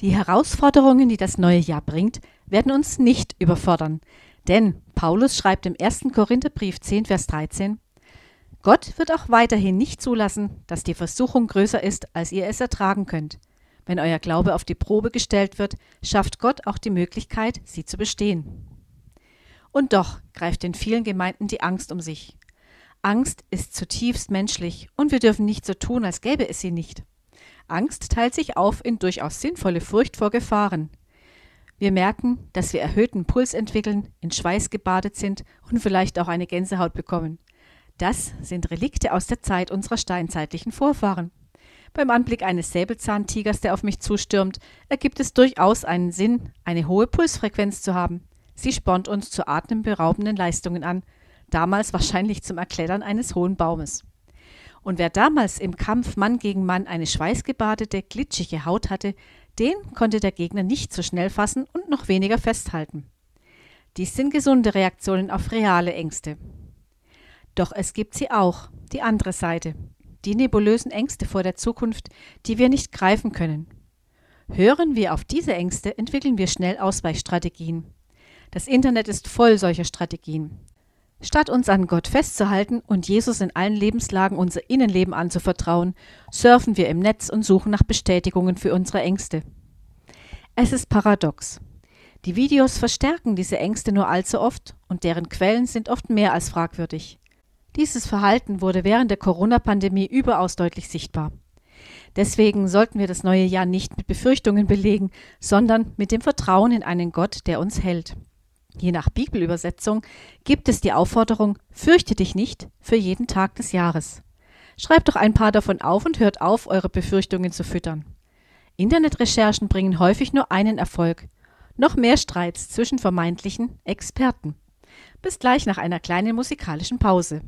Die Herausforderungen, die das neue Jahr bringt, werden uns nicht überfordern. Denn Paulus schreibt im 1. Korintherbrief 10, Vers 13, Gott wird auch weiterhin nicht zulassen, dass die Versuchung größer ist, als ihr es ertragen könnt. Wenn euer Glaube auf die Probe gestellt wird, schafft Gott auch die Möglichkeit, sie zu bestehen. Und doch greift in vielen Gemeinden die Angst um sich. Angst ist zutiefst menschlich und wir dürfen nicht so tun, als gäbe es sie nicht. Angst teilt sich auf in durchaus sinnvolle Furcht vor Gefahren. Wir merken, dass wir erhöhten Puls entwickeln, in Schweiß gebadet sind und vielleicht auch eine Gänsehaut bekommen. Das sind Relikte aus der Zeit unserer steinzeitlichen Vorfahren. Beim Anblick eines Säbelzahntigers, der auf mich zustürmt, ergibt es durchaus einen Sinn, eine hohe Pulsfrequenz zu haben. Sie spornt uns zu atemberaubenden Leistungen an, damals wahrscheinlich zum Erklettern eines hohen Baumes. Und wer damals im Kampf Mann gegen Mann eine schweißgebadete, glitschige Haut hatte, den konnte der Gegner nicht so schnell fassen und noch weniger festhalten. Dies sind gesunde Reaktionen auf reale Ängste. Doch es gibt sie auch, die andere Seite, die nebulösen Ängste vor der Zukunft, die wir nicht greifen können. Hören wir auf diese Ängste, entwickeln wir schnell Ausweichstrategien. Das Internet ist voll solcher Strategien. Statt uns an Gott festzuhalten und Jesus in allen Lebenslagen unser Innenleben anzuvertrauen, surfen wir im Netz und suchen nach Bestätigungen für unsere Ängste. Es ist paradox. Die Videos verstärken diese Ängste nur allzu oft und deren Quellen sind oft mehr als fragwürdig. Dieses Verhalten wurde während der Corona-Pandemie überaus deutlich sichtbar. Deswegen sollten wir das neue Jahr nicht mit Befürchtungen belegen, sondern mit dem Vertrauen in einen Gott, der uns hält. Je nach Bibelübersetzung gibt es die Aufforderung, fürchte dich nicht für jeden Tag des Jahres. Schreibt doch ein paar davon auf und hört auf, eure Befürchtungen zu füttern. Internetrecherchen bringen häufig nur einen Erfolg. Noch mehr Streits zwischen vermeintlichen Experten. Bis gleich nach einer kleinen musikalischen Pause.